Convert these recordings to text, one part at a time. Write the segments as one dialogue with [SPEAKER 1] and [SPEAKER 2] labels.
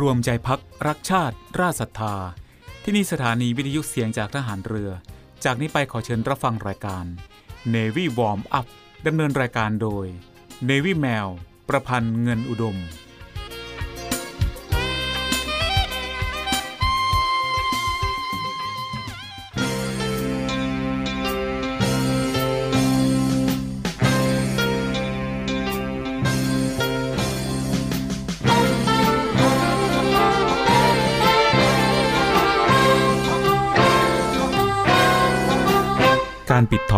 [SPEAKER 1] รวมใจพักรักชาติ ราชศรัทธา ที่นี่สถานีวิทยุเสียงจากทหารเรือ จากนี้ไปขอเชิญรับฟังรายการ Navy Warm Up ดำเนินรายการโดย Navy Mail ประพันธ์เงินอุดม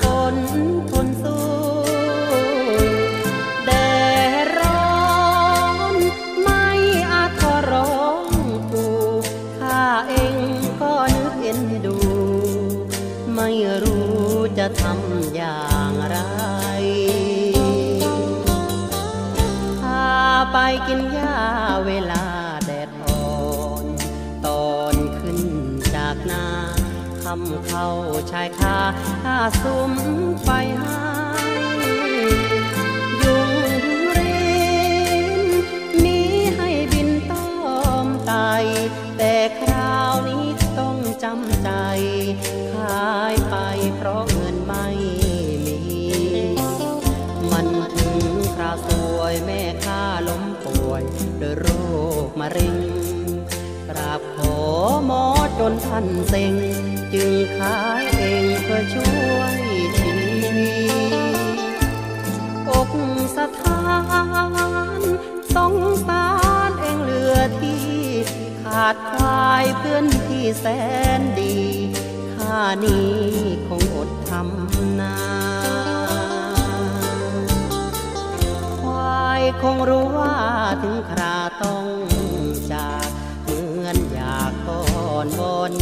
[SPEAKER 2] ฝนทนสู้แดดร้อนไม่อาจขอร้องปู่ข้าเองก็นึกเอ็นดู ไม่รู้จะทำอย่างไรพาไปกินหญ้าเวลาแดดอ่อน ตอนขึ้นจากนาคำเข้าชายาถ้าสุมไฟหายยุงเรนมีให้บินต้อมไตแต่คราวนี้ต้องจำใจ ขายไปเพราะเงินไม่มี มันถึงคราวสวยแม่ข้าล้มป่วยด้วยโรคมะเร็งกราบขอหมอจนท่านเซ็งจึงข้า ช่วยชีวิตอกสถานสงสารเองเหลือที่ ขาดควายเพื่อนที่แสนดีข้านี้คงอดทำนาควายคงรู้ว่าถึงคราต้องจากเหมือนบอน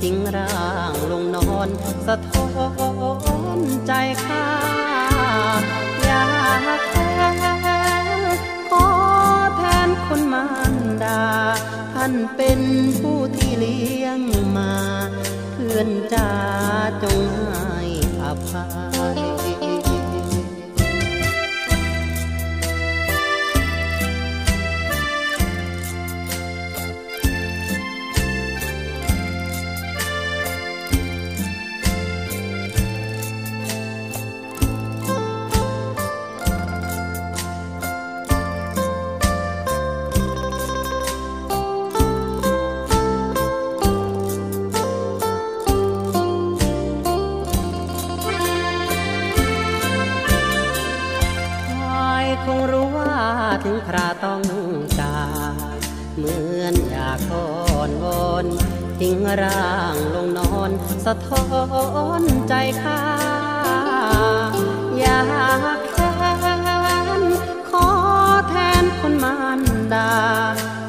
[SPEAKER 2] ทิ้งร่างลงนอน สะท้อนใจข้าอยากแทนขอแทนคนมารดา ท่านเป็นผู้ที่เลี้ยงมา เพื่อนจ้าจงให้อภัย ถึงคราต้องจากเหมือนอยากทอนวอนทิ้งร่างลงนอน สะท้อนใจข้าอยากแค้นขอแทนคนมารดา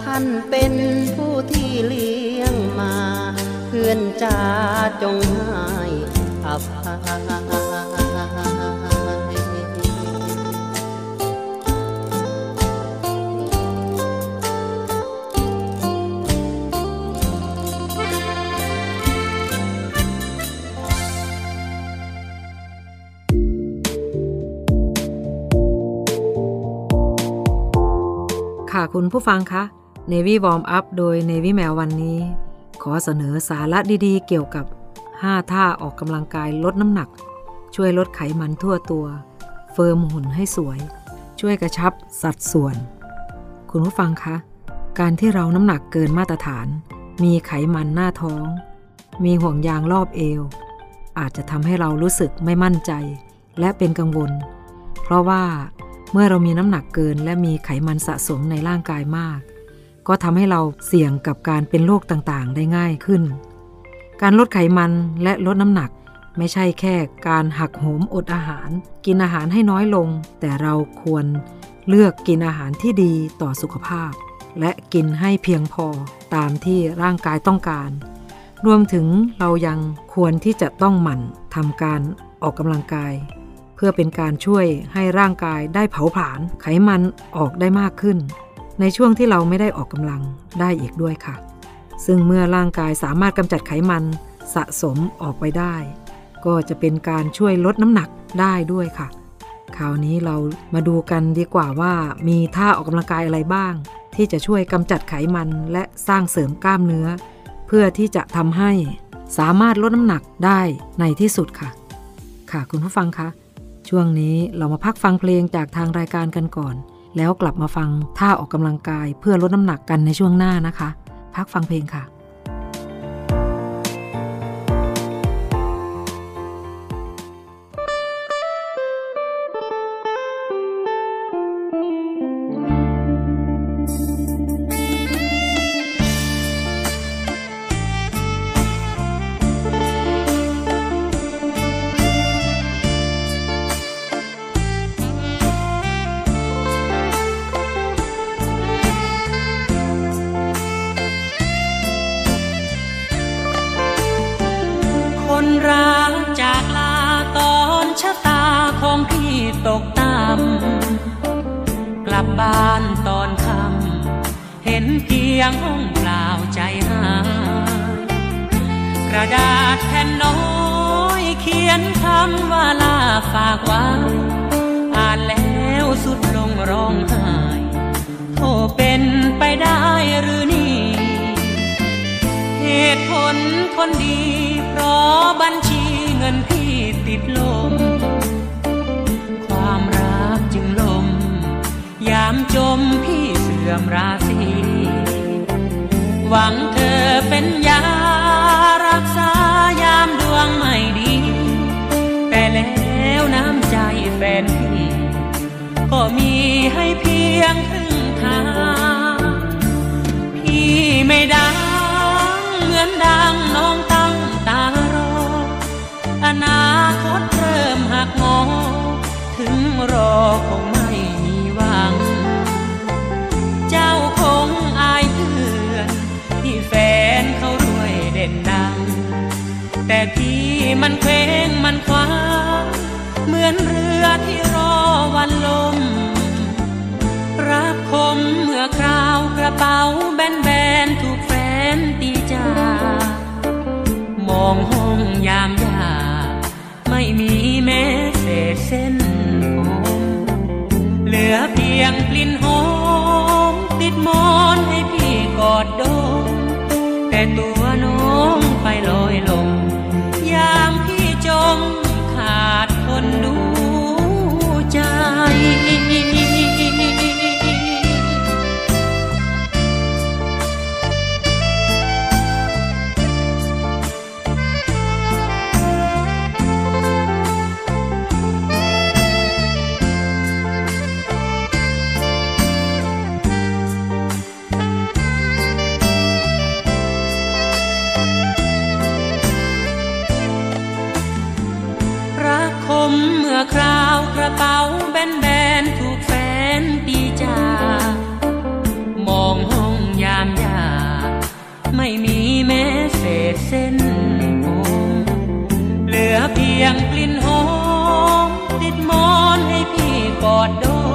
[SPEAKER 2] ท่านเป็นผู้ที่เลี้ยงมา เพื่อนจ้าจงให้อภัย
[SPEAKER 3] ค่ะคุณผู้ฟังคะ Navy Warm Up โดย Navy แมววันนี้ ขอเสนอสาระดีๆ เกี่ยวกับ 5 ท่าออกกำลังกายลดน้ำหนัก ช่วยลดไขมันทั่วตัว เฟิร์มหุ่นให้สวย ช่วยกระชับสัดส่วน คุณผู้ฟังคะ การที่เราน้ำหนักเกินมาตรฐาน มีไขมันหน้าท้อง มีห่วงยางรอบเอว อาจจะทำให้เรารู้สึกไม่มั่นใจ และเป็นกังวล เพราะว่า เมื่อเรามีน้ำหนักเกินและมีไขมันสะสมในร่างกายมาก ก็ทำให้เราเสี่ยงกับการเป็นโรคต่างๆ ได้ง่ายขึ้น การลดไขมันและลดน้ำหนักไม่ใช่แค่การหักโหมอดอาหาร กินอาหารให้น้อยลง แต่เราควรเลือกกินอาหารที่ดีต่อสุขภาพ และกินให้เพียงพอตามที่ร่างกายต้องการ รวมถึงเรายังควรที่จะต้องหมั่นทำการออกกำลังกาย พื่อเป็นการช่วยให้ร่างกายได้เผาผลาญไขมันออกได้มากขึ้น ในช่วงที่เราไม่ได้ออกกำลังได้อีกด้วยค่ะ ซึ่งเมื่อร่างกายสามารถกำจัดไขมันสะสมออกไปได้ ก็จะเป็นการช่วยลดน้ำหนักได้ด้วยค่ะ คราวนี้เรามาดูกันดีกว่าว่ามีท่าออกกำลังกายอะไรบ้าง ที่จะช่วยกำจัดไขมันและสร้างเสริมกล้ามเนื้อ เพื่อที่จะทำให้สามารถลดน้ำหนักได้ในที่สุดค่ะ ค่ะคุณผู้ฟังคะ ช่วงนี้เรามาพักฟังเพลงจากทางรายการกันก่อน แล้วกลับมาฟังท่าออกกำลังกายเพื่อลดน้ำหนักกันในช่วงหน้านะคะ พักฟังเพลงค่ะ
[SPEAKER 4] หวังเธอเป็นยารักษายามดวงไม่ดี แต่แล้วน้ำใจแฟนพี่ ก็มีให้เพียงครึ่งทาง พี่ไม่ดังเหมือนดังน้องตั้งตารอ อนาคตเริ่มหักงอ ถึงรอคง แต่พี่มันเคว้งมันคว้า เหมือนเรือที่รอวันลม รักคมเมื่อคราวกระเป๋าแบนๆถูกแฟนตีจา มองห้องยามยา ไม่มีแม้เศษเส้นผมเหลือเพียงกลิ่นหอม ติดมอนให้พี่กอดดมแต่ตัวน้องไปลอยลม ย
[SPEAKER 5] งกลิ่นหอมติดมอนให้พี่กอดดม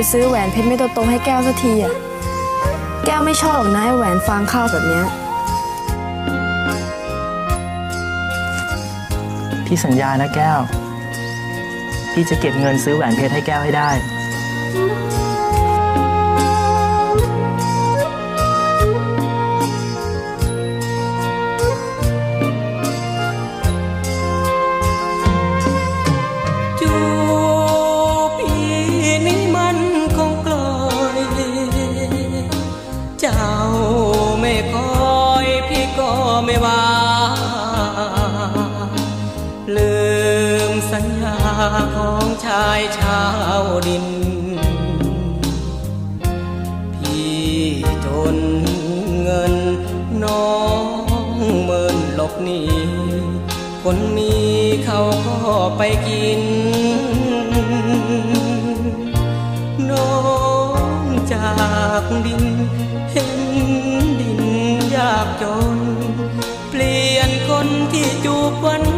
[SPEAKER 5] ไปซื้อแหวนเพ
[SPEAKER 6] ชรเม็ดโตๆให้แก้วสักทีอะ แก้วไม่ชอบหรอกนะไอ้แหวนฟางข้าวแบบเนี้ย
[SPEAKER 7] พี่สัญญานะแก้ว พี่จะเก็บเงินซื้อแหวนเพชรให้แก้วให้ได้า
[SPEAKER 5] ยชาวดิน พี่จนเงินน้องเมินหลบหนีคนมีเขาก็ไปกิน น้องจากดิน เห็นดินยากจน เปลี่ยนคนที่จูบวานหวาน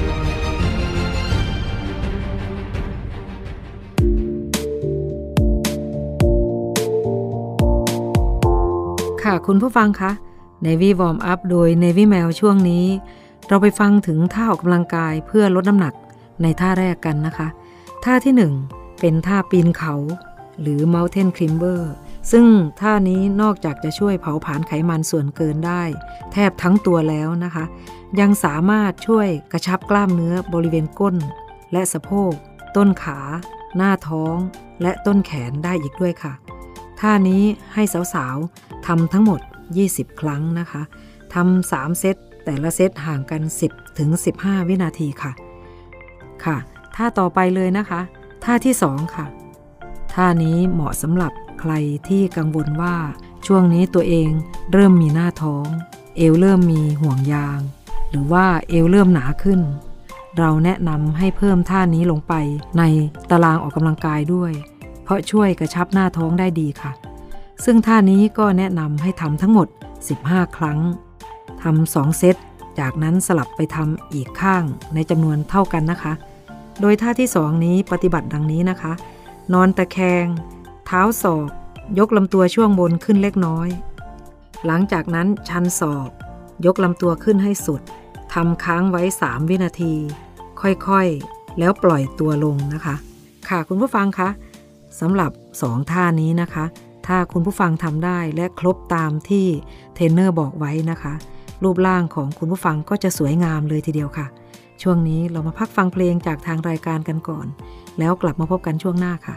[SPEAKER 8] 4584
[SPEAKER 3] ค่ะคุณผู้ฟังคะ Navy Warm Up โดย Navy Mail ช่วงนี้ เราไปฟังถึงท่าออกกำลังกายเพื่อลดน้ำหนักในท่าแรกกันนะคะ ท่าที่ 1 เป็นท่าปีนเขา หรือ Mountain Climber ซึ่งท่านี้นอกจากจะช่วยเผาผลาญไขมันส่วนเกินได้ แทบทั้งตัวแล้วนะคะ ยังสามารถช่วยกระชับกล้ามเนื้อบริเวณก้น และสะโพก ต้นขา หน้าท้อง และต้นแขนได้อีกด้วยค่ะ ท่านี้ให้สาว ทำทั้งหมด 20 ครั้งนะคะทำ3เซตแต่ละเซตห่างกัน 10ถึง15 วินาทีค่ะ ค่ะ ท่าต่อไปเลยนะคะ ท่าที่ 2 ค่ะ ท่านี้เหมาะสำหรับใครที่กังวลว่าช่วงนี้ตัวเองเริ่มมีหน้าท้อง เอวเริ่มมีห่วงยาง หรือว่าเอวเริ่มหนาขึ้น เราแนะนำให้เพิ่มท่านี้ลงไปในตารางออกกำลังกายด้วย เพราะช่วยกระชับหน้าท้องได้ดีค่ะ ซึ่งท่านี้ก็แนะนำให้ทำทั้งหมด 15 ครั้งทำ2เซต จากนั้นสลับไปทำอีกข้างในจำนวนเท่ากันนะคะ โดยท่าที่2นี้ปฏิบัติดังนี้นะคะ นอนตะแคง เท้าศอก ยกลำตัวช่วงบนขึ้นเล็กน้อย หลังจากนั้นชันศอก ยกลำตัวขึ้นให้สุดทำค้างไว้ 3 วินาที ค่อยๆ แล้วปล่อยตัวลงนะคะ ค่ะคุณผู้ฟังคะสำหรับ 2 ท่านี้นะคะ ถ้าคุณผู้ฟังทำได้และครบตามที่เทรนเนอร์บอกไว้นะคะ รูปร่างของคุณผู้ฟังก็จะสวยงามเลยทีเดียวค่ะ ช่วงนี้เรามาพักฟังเพลงจากทางรายการกันก่อน แล้วกลับมาพบกันช่วงหน้าค่ะ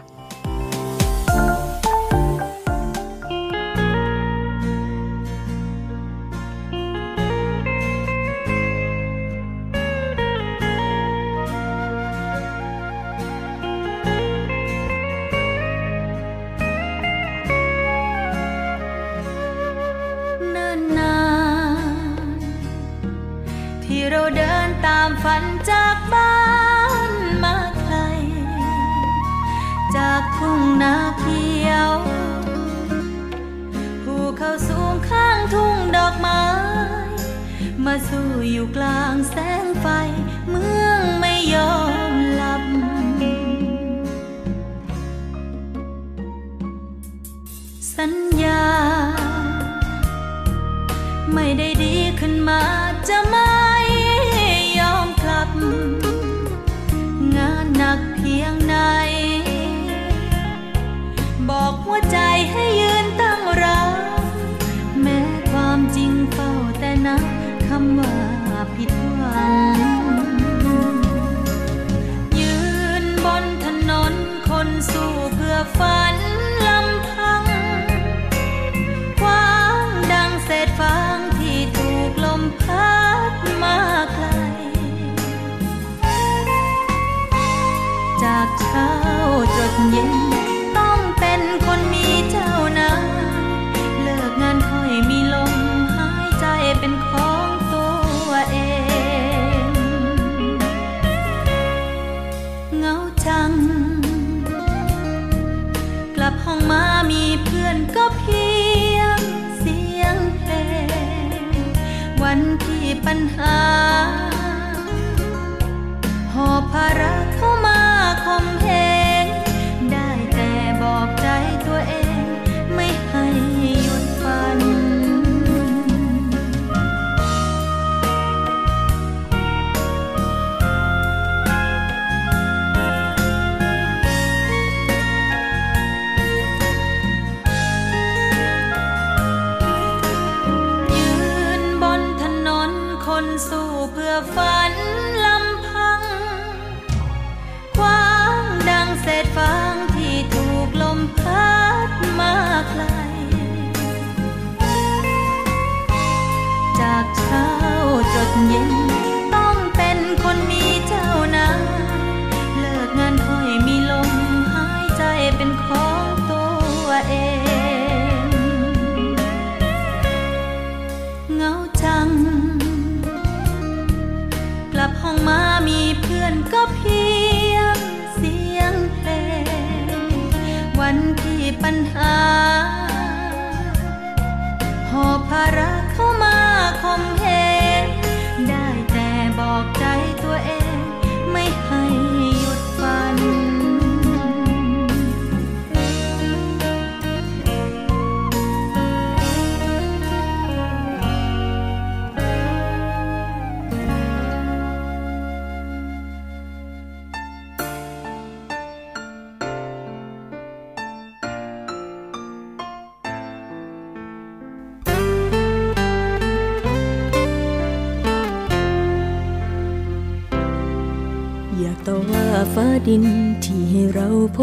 [SPEAKER 9] อยู่กลางแสงไฟ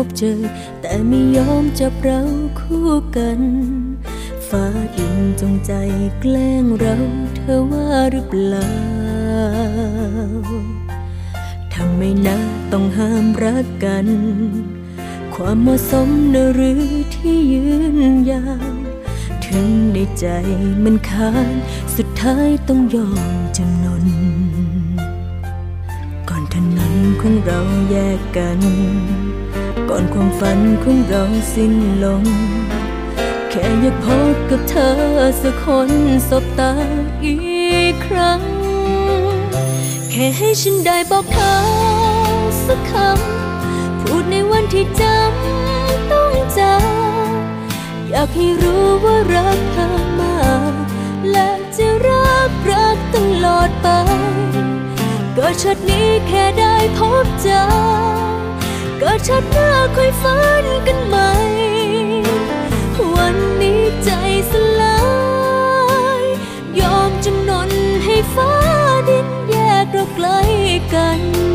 [SPEAKER 9] บเจอ แต่ไม่ย
[SPEAKER 10] อมจับเราคู่กัน ฟ้าดินจงใจแกล้งเราเธอว่าหรือเปล่าทำไมนะต้องห้ามรักกัน ความเหมาะสมนหรือที่ยืนยาว ถึงในใจมันค้านสุดท้ายต้องยอมจำนน ก่อนถนนของเราแยกกัน ก่อนความฝันของเราสิ้นลง แค่อยากพบกับเธอสักคนสบตาอีกครั้ง แค่ให้ฉันได้บอกเธอสักคำ พูดในวันที่จำต้องจากอยากให้รู้ว่ารักเธอมากและจะรักรักตลอดไป ก็ชดนี้แค่ได้พบเจอ กิดชัดหน้าค่อยฝันกันใหม่ วันนี้ใจสลาย ยอมจำนนให้ฟ้าดินแยกเราไกลกัน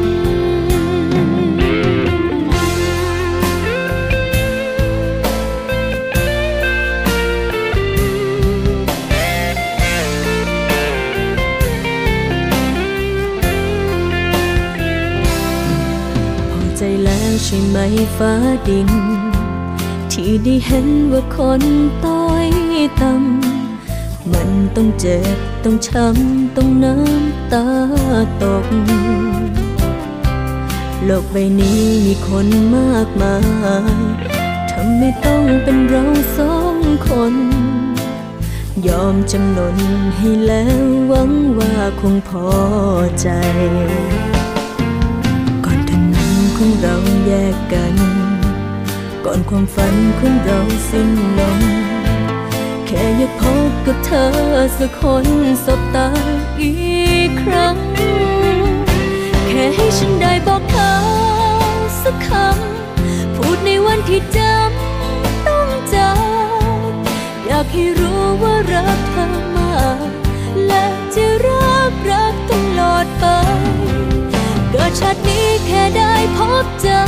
[SPEAKER 10] ไหมฟ้าดิน ที่ได้เห็นว่าคนต้อยต่ำมันต้องเจ็บต้องช้ำต้องน้ำตาตก โลกใบนี้มีคนมากมายทำไม่ต้องเป็นเราสองคน ยอมจำนนให้แล้วหวังว่าคงพอใจ แยกกัน ก่อนความฝันของเราสิ้นลง แค่อยากพบกับเธอสักคนสบตาอีกครั้ง แค่ให้ฉันได้บอกเธอสักคำ พูดในวันที่จำต้องจากอยากให้รู้ว่ารักเธอมากและจะรักรักตลอดไป แค่ได้พบเจอ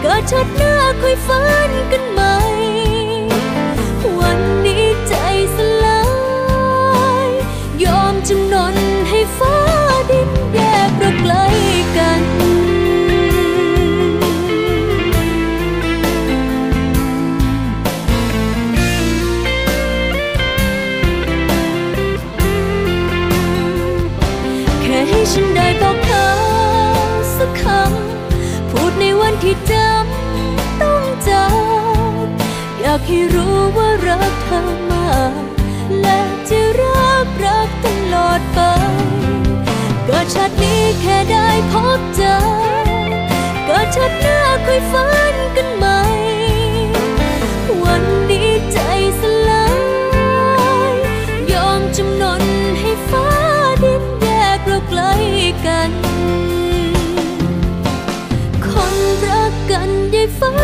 [SPEAKER 10] เกิดชาติหน้าคุยฝันกันใหม่ วันนี้ใจสลาย ยอมจำนนให้ฟ้าดินแยกเราไกลกัน ให้รู้ว่ารักเธอมากและจะรักรักตลอดไปเกิดชาตินี้แค่ได้พบเจอเกิดชาติหน้าค่อยฝันกันใหม่วันนี้ใจสลายยอมจำนนให้ฟ้าดินแยกเราไกลกัน คนรักกันยายฟ้า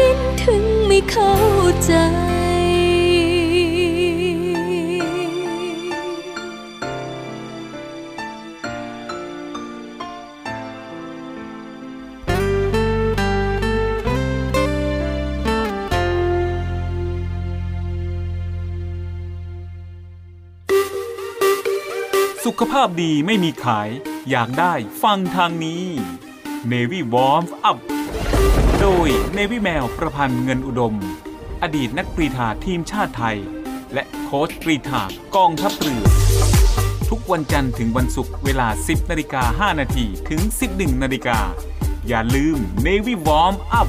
[SPEAKER 10] ดินถึงไม่เข้า ใจ
[SPEAKER 1] สุขภาพดีไม่มีขาย อยากได้ฟังทางนี้ Navy Warm Up โดย Navy แมวประพันธ์เงินอุดม อดีตนักกรีธาทีมชาติไทย และโค้ชกรีธากองทัพเรือ ทุกวันจันทร์ถึงวันศุกร์เวลา 10นาฬิกา5นาทีถึง 11นาฬิกาอย่าลืม Navy Warm Up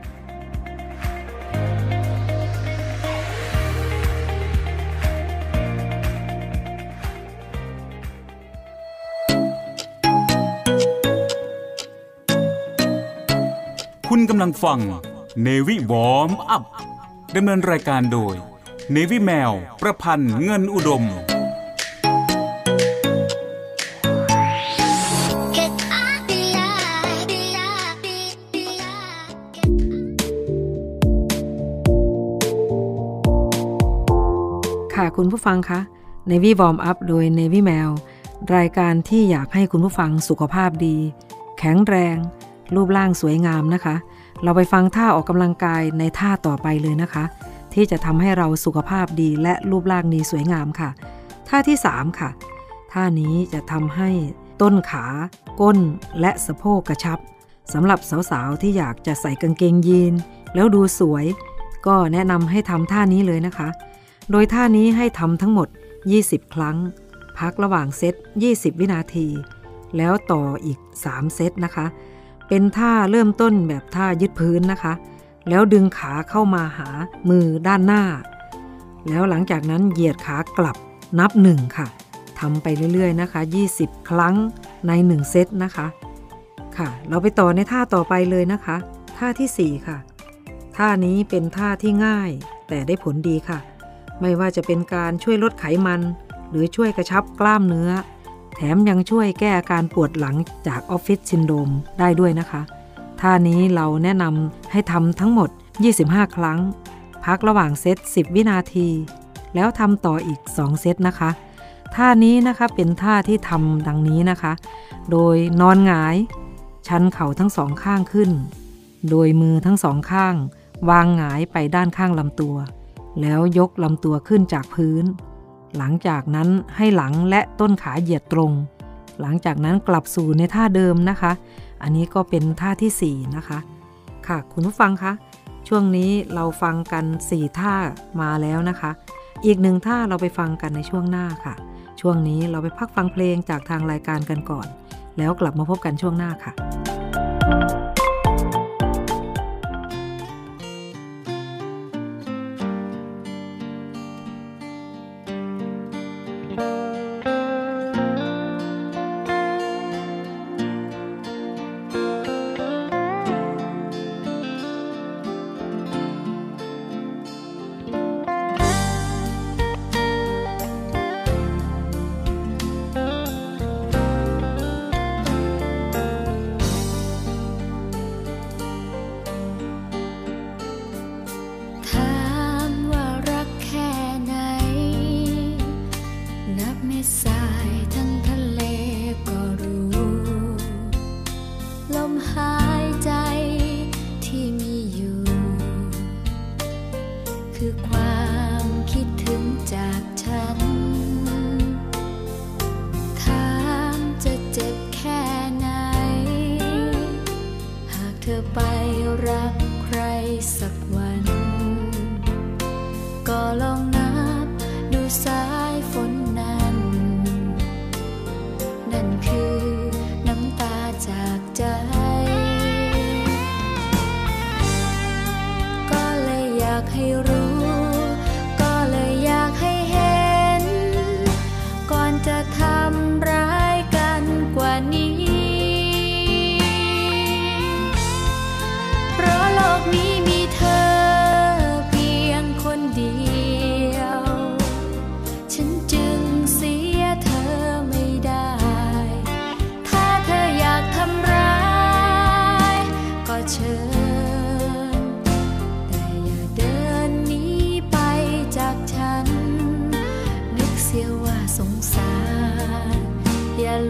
[SPEAKER 1] คุณกำลังฟังเนวิวอมอัพดำเนินรายการโดยเนวิแมว ประพันธ์เงินอุดม
[SPEAKER 3] ค่ะคุณผู้ฟังคะ Navy Warm Up โดย Navy Mail รายการที่อยากให้คุณผู้ฟังสุขภาพดี แข็งแรง รูปร่างสวยงามนะคะ เราไปฟังท่าออกกำลังกายในท่าต่อไปเลยนะคะ ที่จะทำให้เราสุขภาพดีและรูปร่างดีสวยงามค่ะ ท่าที่ 3 ค่ะ ท่านี้จะทำให้ต้นขา ก้นและสะโพกกระชับสำหรับสาวๆที่อยากจะใส่กางเกงยีน แล้วดูสวย ก็แนะนำให้ทำท่านี้เลยนะคะ โดยท่านี้ให้ทำทั้งหมด 20 ครั้ง พักระหว่างเซต 20 วินาที แล้วต่ออีก 3 เซตนะคะ เป็นท่าเริ่มต้นแบบท่ายึดพื้นนะคะ แล้วดึงขาเข้ามาหามือด้านหน้า แล้วหลังจากนั้นเหยียดขากลับนับหนึ่งค่ะทำไปเรื่อยๆนะคะ 20 ครั้งใน 1 เซตนะคะ ค่ะ เราไปต่อในท่าต่อไปเลยนะคะ ท่าทีสี่4 ค่ะ ท่านี้เป็นท่าที่ง่าย แต่ได้ผลดีค่ะ ไม่ว่าจะเป็นการช่วยลดไขมัน หรือช่วยกระชับกล้ามเนื้อ แถมยังช่วยแก้อาการปวดหลังจากออฟฟิศซินโดมได้ด้วยนะคะ ท่านี้เราแนะนำให้ทำทั้งหมด 25 ครั้ง พักระหว่างเซต 10 วินาที แล้วทำต่ออีก 2 เซตนะคะ ท่านี้นะคะเป็นท่าที่ทำดังนี้นะคะ โดยนอนหงาย ชันเข่าทั้งสองข้างขึ้น โดยมือทั้งสองข้าง วางหงายไปด้านข้างลำตัว แล้วยกลำตัวขึ้นจากพื้น หลังจากนั้นให้หลังและต้นขาเหยียดตรง หลังจากนั้นกลับสู่ในท่าเดิมนะคะ อันนี้ก็เป็นท่าที่ 4 นะคะ ค่ะคุณผู้ฟังคะช่วงนี้เราฟังกัน 4 ท่ามาแล้วนะคะ อีกหนึ่งท่าเราไปฟังกันในช่วงหน้าค่ะ ช่วงนี้เราไปพักฟังเพลงจากทางรายการกันก่อน แล้วกลับมาพบกันช่วงหน้าค่ะ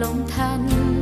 [SPEAKER 11] ลงทั
[SPEAKER 10] น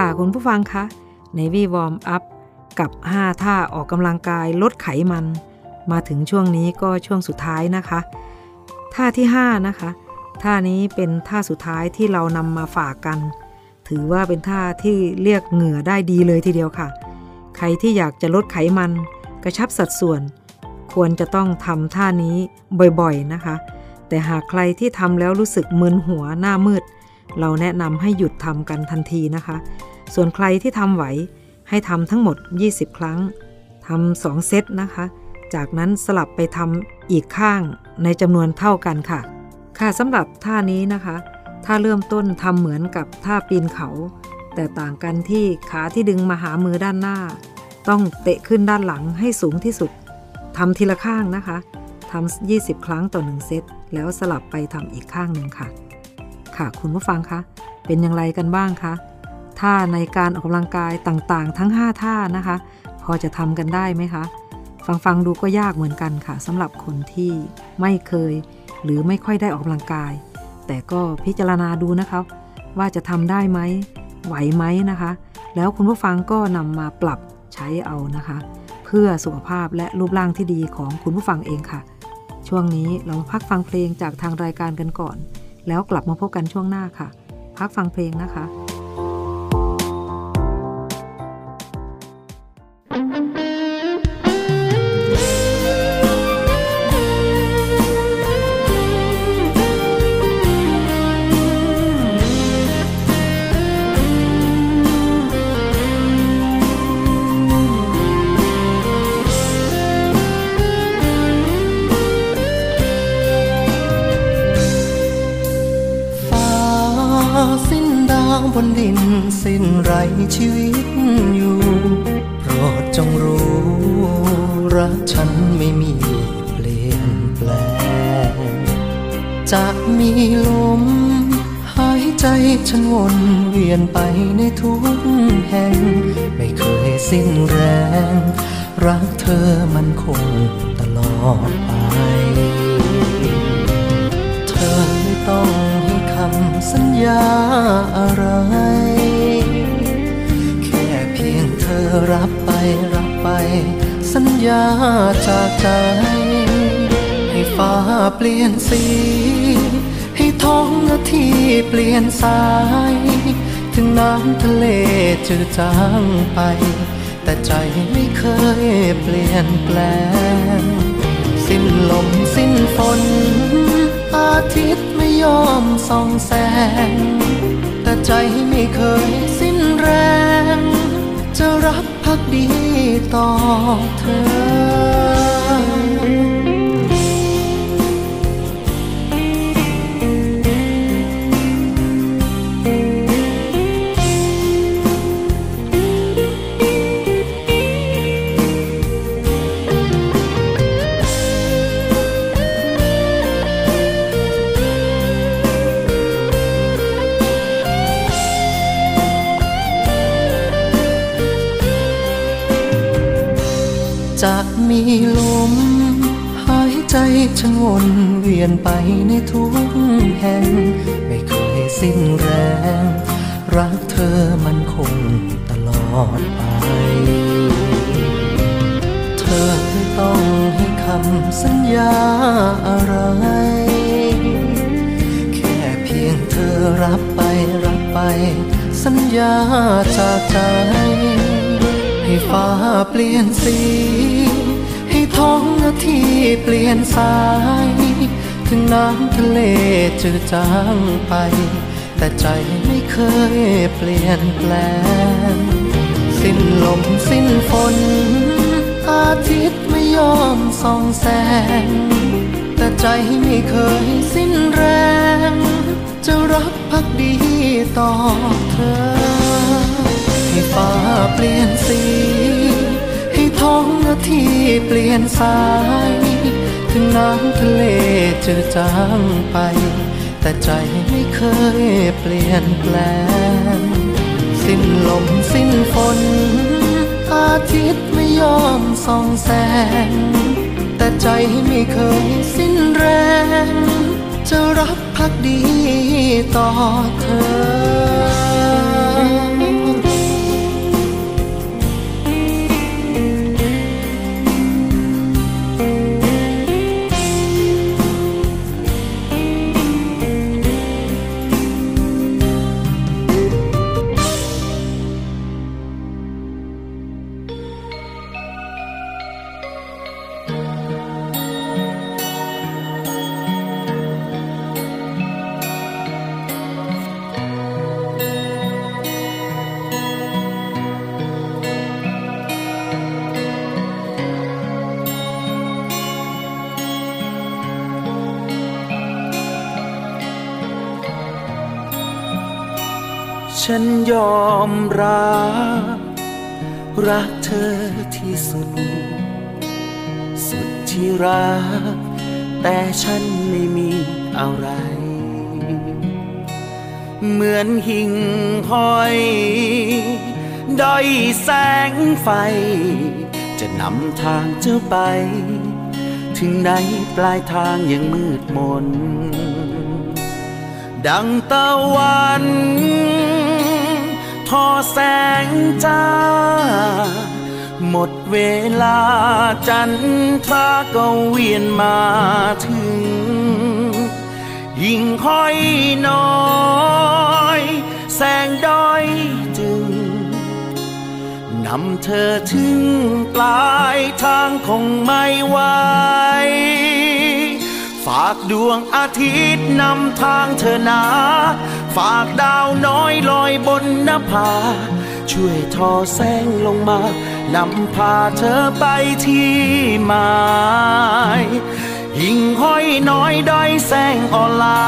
[SPEAKER 3] ค่ะคุณผู้ฟังคะ Navy Warm Up กับ 5 ท่าออกกำลังกายลดไขมัน มาถึงช่วงนี้ก็ช่วงสุดท้ายนะคะ ท่าที่ 5 นะคะ ท่านี้เป็นท่าสุดท้ายที่เรานำมาฝากกัน ถือว่าเป็นท่าที่เรียกเหงื่อได้ดีเลยทีเดียวค่ะ ใครที่อยากจะลดไขมัน กระชับสัดส่วน ควรจะต้องทำท่านี้บ่อยๆนะคะ แต่หากใครที่ทำแล้วรู้สึกมึนหัวหน้ามืด เราแนะนำให้หยุดทำกันทันทีนะคะ ส่วนใครที่ทำไหวให้ทำทั้งหมด 20 ครั้งทำสองเซตนะคะ จากนั้นสลับไปทำอีกข้างในจำนวนเท่ากันค่ะ ค่ะสำหรับท่านี้นะคะ ถ้าเริ่มต้นทำเหมือนกับท่าปีนเขา แต่ต่างกันที่ขาที่ดึงมาหามือด้านหน้า ต้องเตะขึ้นด้านหลังให้สูงที่สุดทำทีละข้างนะคะทำ20 ครั้งต่อ 1 เซต แล้วสลับไปทำอีกข้างหนึ่งค่ะ ค่ะ คุณผู้ฟังคะเป็นอย่างไรกันบ้างคะท่าในการออกกำลังกายต่างๆ ทั้ง 5 ท่านะคะ พอจะทำกันได้ไหมคะ ฟังฟังดูก็ยากเหมือนกันค่ะสำหรับคนที่ไม่เคย หรือไม่ค่อยได้ออกกำลังกาย แต่ก็พิจารณาดูนะคะว่าจะทำได้ไหมไหวไหมนะคะ แล้วคุณผู้ฟังก็นำมาปรับใช้เอานะคะ เพื่อสุขภาพและรูปร่างที่ดีของคุณผู้ฟังเองค่ะ ช่วงนี้เราพักฟังเพลงจากทางรายการกันก่อน แล้วกลับมาพบกันช่วงหน้าค่ะ พักฟังเพลงนะคะ
[SPEAKER 12] ฉันวนเวียนไปในทุกแห่ง ไม่เคยสิ้นแรง รักเธอมันคงตลอดไป เธอไม่ต้องให้คำสัญญาอะไร แค่เพียงเธอรับไปรับไป สัญญาจากใจ ให้ฟ้าเปลี่ยนสี ท้องนาทีเปลี่ยนสาย ถึงน้ำทะเลจืดจางไป แต่ใจไม่เคยเปลี่ยนแปลง สิ้นลมสิ้นฝน อาทิตย์ไม่ยอมส่องแสง แต่ใจไม่เคยสิ้นแรง จะรักพักดีต่อเธอ ฉันวนเวียนไปในทุกแห่ง ไม่เคยสิ้นแรง รักเธอมันคงตลอดไป เธอไม่ต้องให้คำสัญญาอะไร แค่เพียงเธอรับไปรับไป สัญญาจากใจ ให้ฟ้าเปลี่ยนสี ท้องนาทีเปลี่ยนสาย ถึงน้ำทะเลจืดจางไป แต่ใจไม่เคยเปลี่ยนแปลง สิ้นลมสิ้นฝน อาทิตย์ไม่ยอมส่องแสง แต่ใจไม่เคยสิ้นแรง จะรักพักดีต่อเธอ ให้ฟ้าเปลี่ยนสี ท้องนาทีเปลี่ยนสาย ถึงน้ำทะเลเจอจางไป แต่ใจไม่เคยเปลี่ยนแปลง สิ้นลมสิ้นฝนอาทิตย์ไม่ยอมส่องแสง แต่ใจไม่เคยสิ้นแรง จะรักพักดีต่อเธอ
[SPEAKER 13] อนหิ่งห้อยด้อยแสงไฟ จะนำทางเจ้าไป ถึงไหนปลายทางยังมืดมน ดังตะวันทอแสงจ้า หมดเวลาจันทราก็เวียนมาถึง ยิ่งค่อยนอย แสงด้อยจึงนำเธอถึงปลายทางคงไม่ไหวฝากดวงอาทิตย์นำทางเธอนา ฝากดาวน้อยลอยบนนภา ช่วยทอแสงลงมานำพาเธอไปที่หมาย ยิ่งห้อยน้อยด้อยแสงอ่อนลา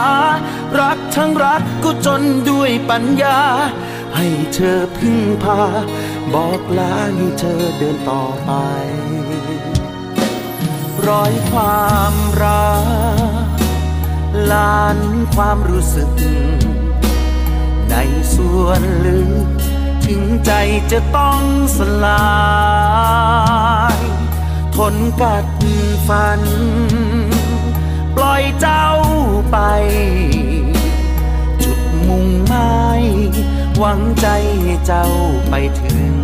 [SPEAKER 13] รักทั้งรักก็จนด้วยปัญญา ให้เธอพึ่งพา บอกลาให้เธอเดินต่อไป ร้อยความรักลานความรู้สึก ในส่วนลึก ถึงใจจะต้องสลาย ทนกัดฟัน อยเจ้าไป จุดมุ่งหมายหวังใจเจ้าไปถึง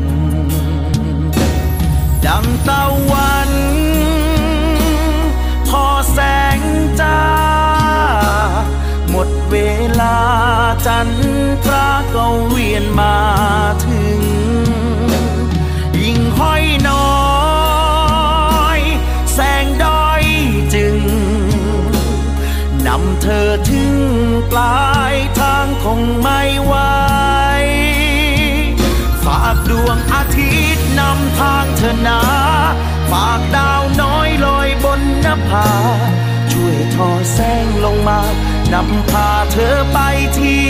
[SPEAKER 13] ดังตะวันทอแสงจ้า หมดเวลาจันทราก็เวียนมาถึง ยิ่งห้อยนอย อถึงปลายทางคงไม่ไหวฝากดวงอาทิตย์นำทางเธอนาฝากดาวน้อยลอยบนนภา ช่วยทอแสงลงมานำพาเธอไปที่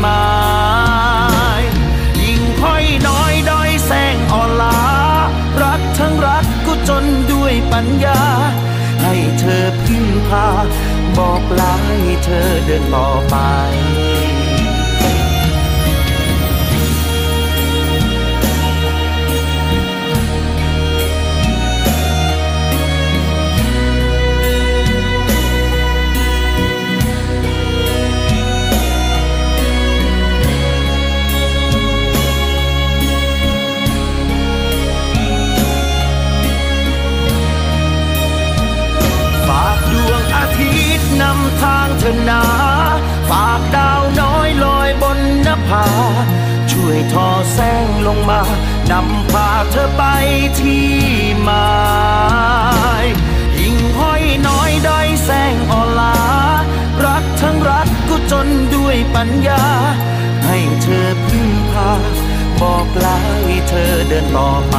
[SPEAKER 13] หมายยิ่งค่อยน้อยด้อยแสงอ่อนลา รักทั้งรักก็จนด้วยปัญญา ให้เธอพึ่งพา บอกลาให้เธอเดินต่อไป ปลายเธอเดินต่อไป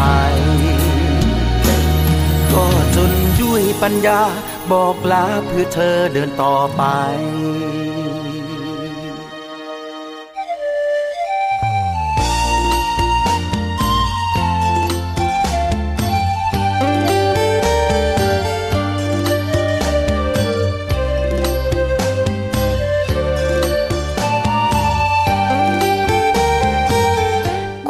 [SPEAKER 13] ก็จนด้วยปัญญาบอกลาเพื่อเธอเดินต่อไป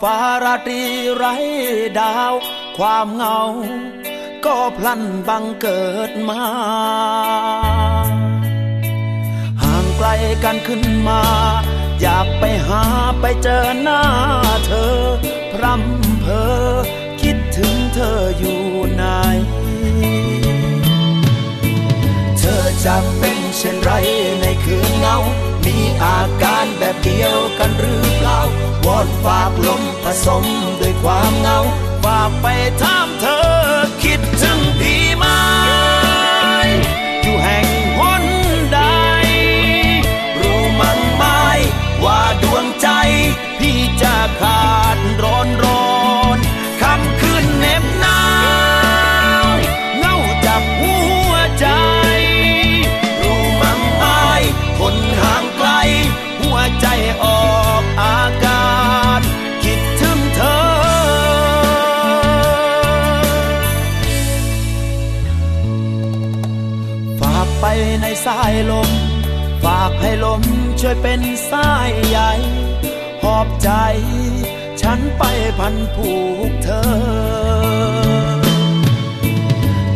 [SPEAKER 13] ฟ้าราตรีไร้ดาว ความเงา ก็พลันบังเกิดมา ห่างไกลกันขึ้นมา อยากไปหาไปเจอหน้าเธอ พรำเพอ คิดถึงเธออยู่ไหน เธอจะเป็นเช่นไรในคืนเงา มีอาการแบบเดียวกันหรือเปล่าวอนฝากลมผสมด้วยความเงาฝากไปถามเธอคิดถึงพี่ไหมอยู่แห่งหนใด รู้มั้งไหมว่าดวงใจ พี่จะขาดร้อนร้อน สายลม ฝากให้ลมช่วยเป็นสายใยหอบใจ ฉันไปพันผูกเธอ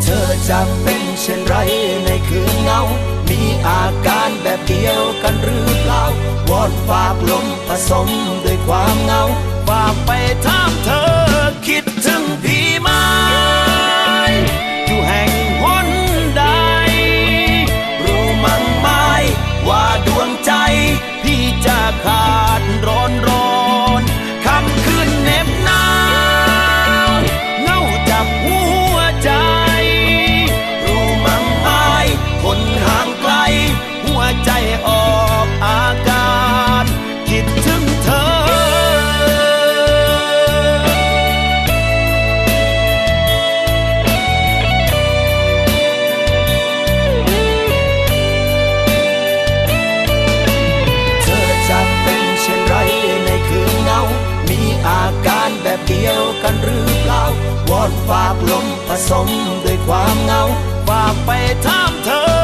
[SPEAKER 13] เธอจะเป็นเช่นไรในคืนเงา มีอาการแบบเดียวกันหรือเปล่าวอนฝากลมผสมด้วยความเงา ฝากไปถามเธอคิดถึงพี่ไหม พี่จ ฝากลมผสมด้วยความเงาฝากไปถามเธอ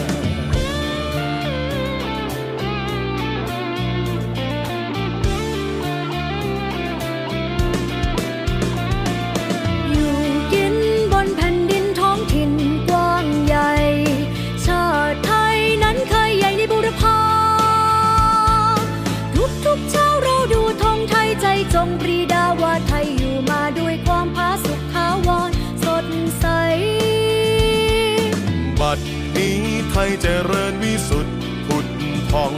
[SPEAKER 10] ยเจริ
[SPEAKER 14] ญวิสุทธิ์ผุดพอง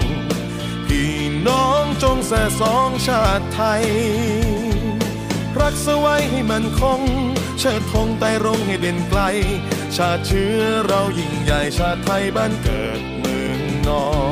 [SPEAKER 14] พี่น้องจงแส่สองชาติไทย รักสไว้ให้มันคง เชิดธงไต่รงให้เด่นไกล ชาติเชื้อเรายิ่งใหญ่ชาติไทยบ้านเกิดเมืองนอน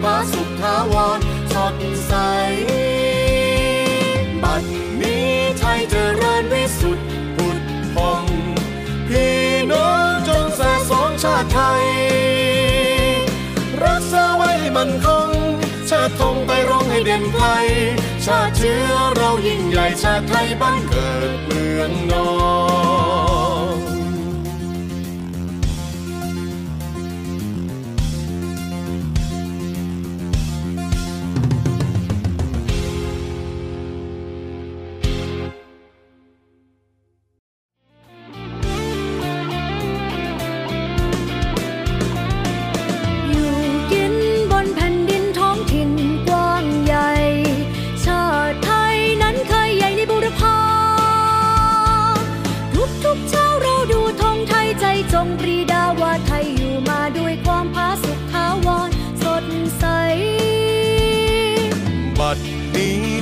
[SPEAKER 14] มผาสุกทาวรสดใส บัดนี้ไทยเจริญวิสุทธิ์ผุดพองพี่น้องจงแส่สองชาติไทย รักษาไว้ให้มันคง ชาติธงไปร้องให้เด่นไกล ชาติเชื้อเรายิ่งใหญ่ชาติไทยบ้านเกิดเมืองนอน